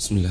بسم الله.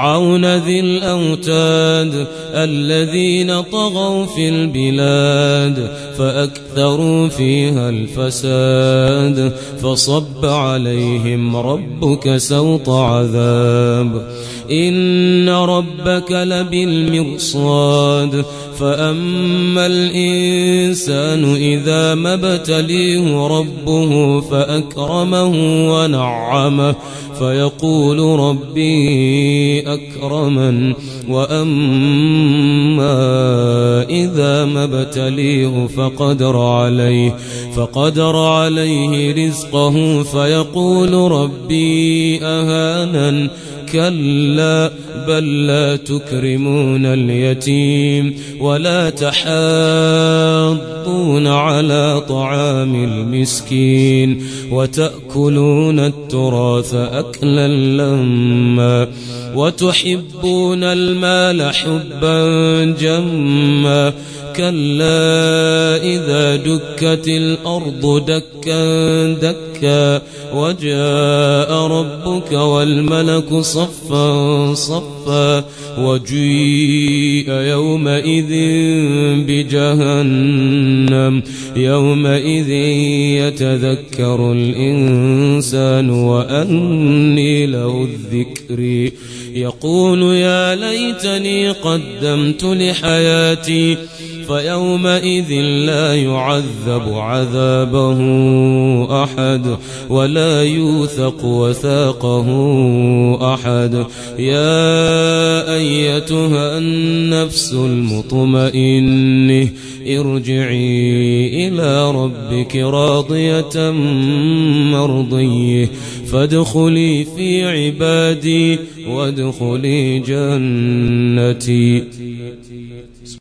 وفرعون ذي الأوتاد الذين طغوا في البلاد فأكثروا فيها الفساد فصب عليهم ربك سوط عذاب إن ربك لبالمرصاد فأما الإنسان إذا ما ابتليه ربه فأكرمه ونعمه فيقول ربي أكرمن وأما إذا ما ابتليه فقدر عليه فقدر عليه رزقه فيقول ربي أهانن كلا بل لا تكرمون اليتيم ولا تحاضون على طعام المسكين. وتأكلون التراث أكلا لما وتحبون المال حبا جما كلا إذا دكت الأرض دكا دكا وجاء ربك والملك صفا صفا وجيء يومئذ بجهنم يومئذ يتذكر الإنسان وأني له الذكر يقول يا ليتني قدمت لحياتي فيومئذ لا يعذب عذابه أحد ولا يوثق وثاقه أحد. يا أيتها النفس المطمئنة ارجعي إلى ربك راضية مرضية. فادخلي في عبادي وادخلي جنتي.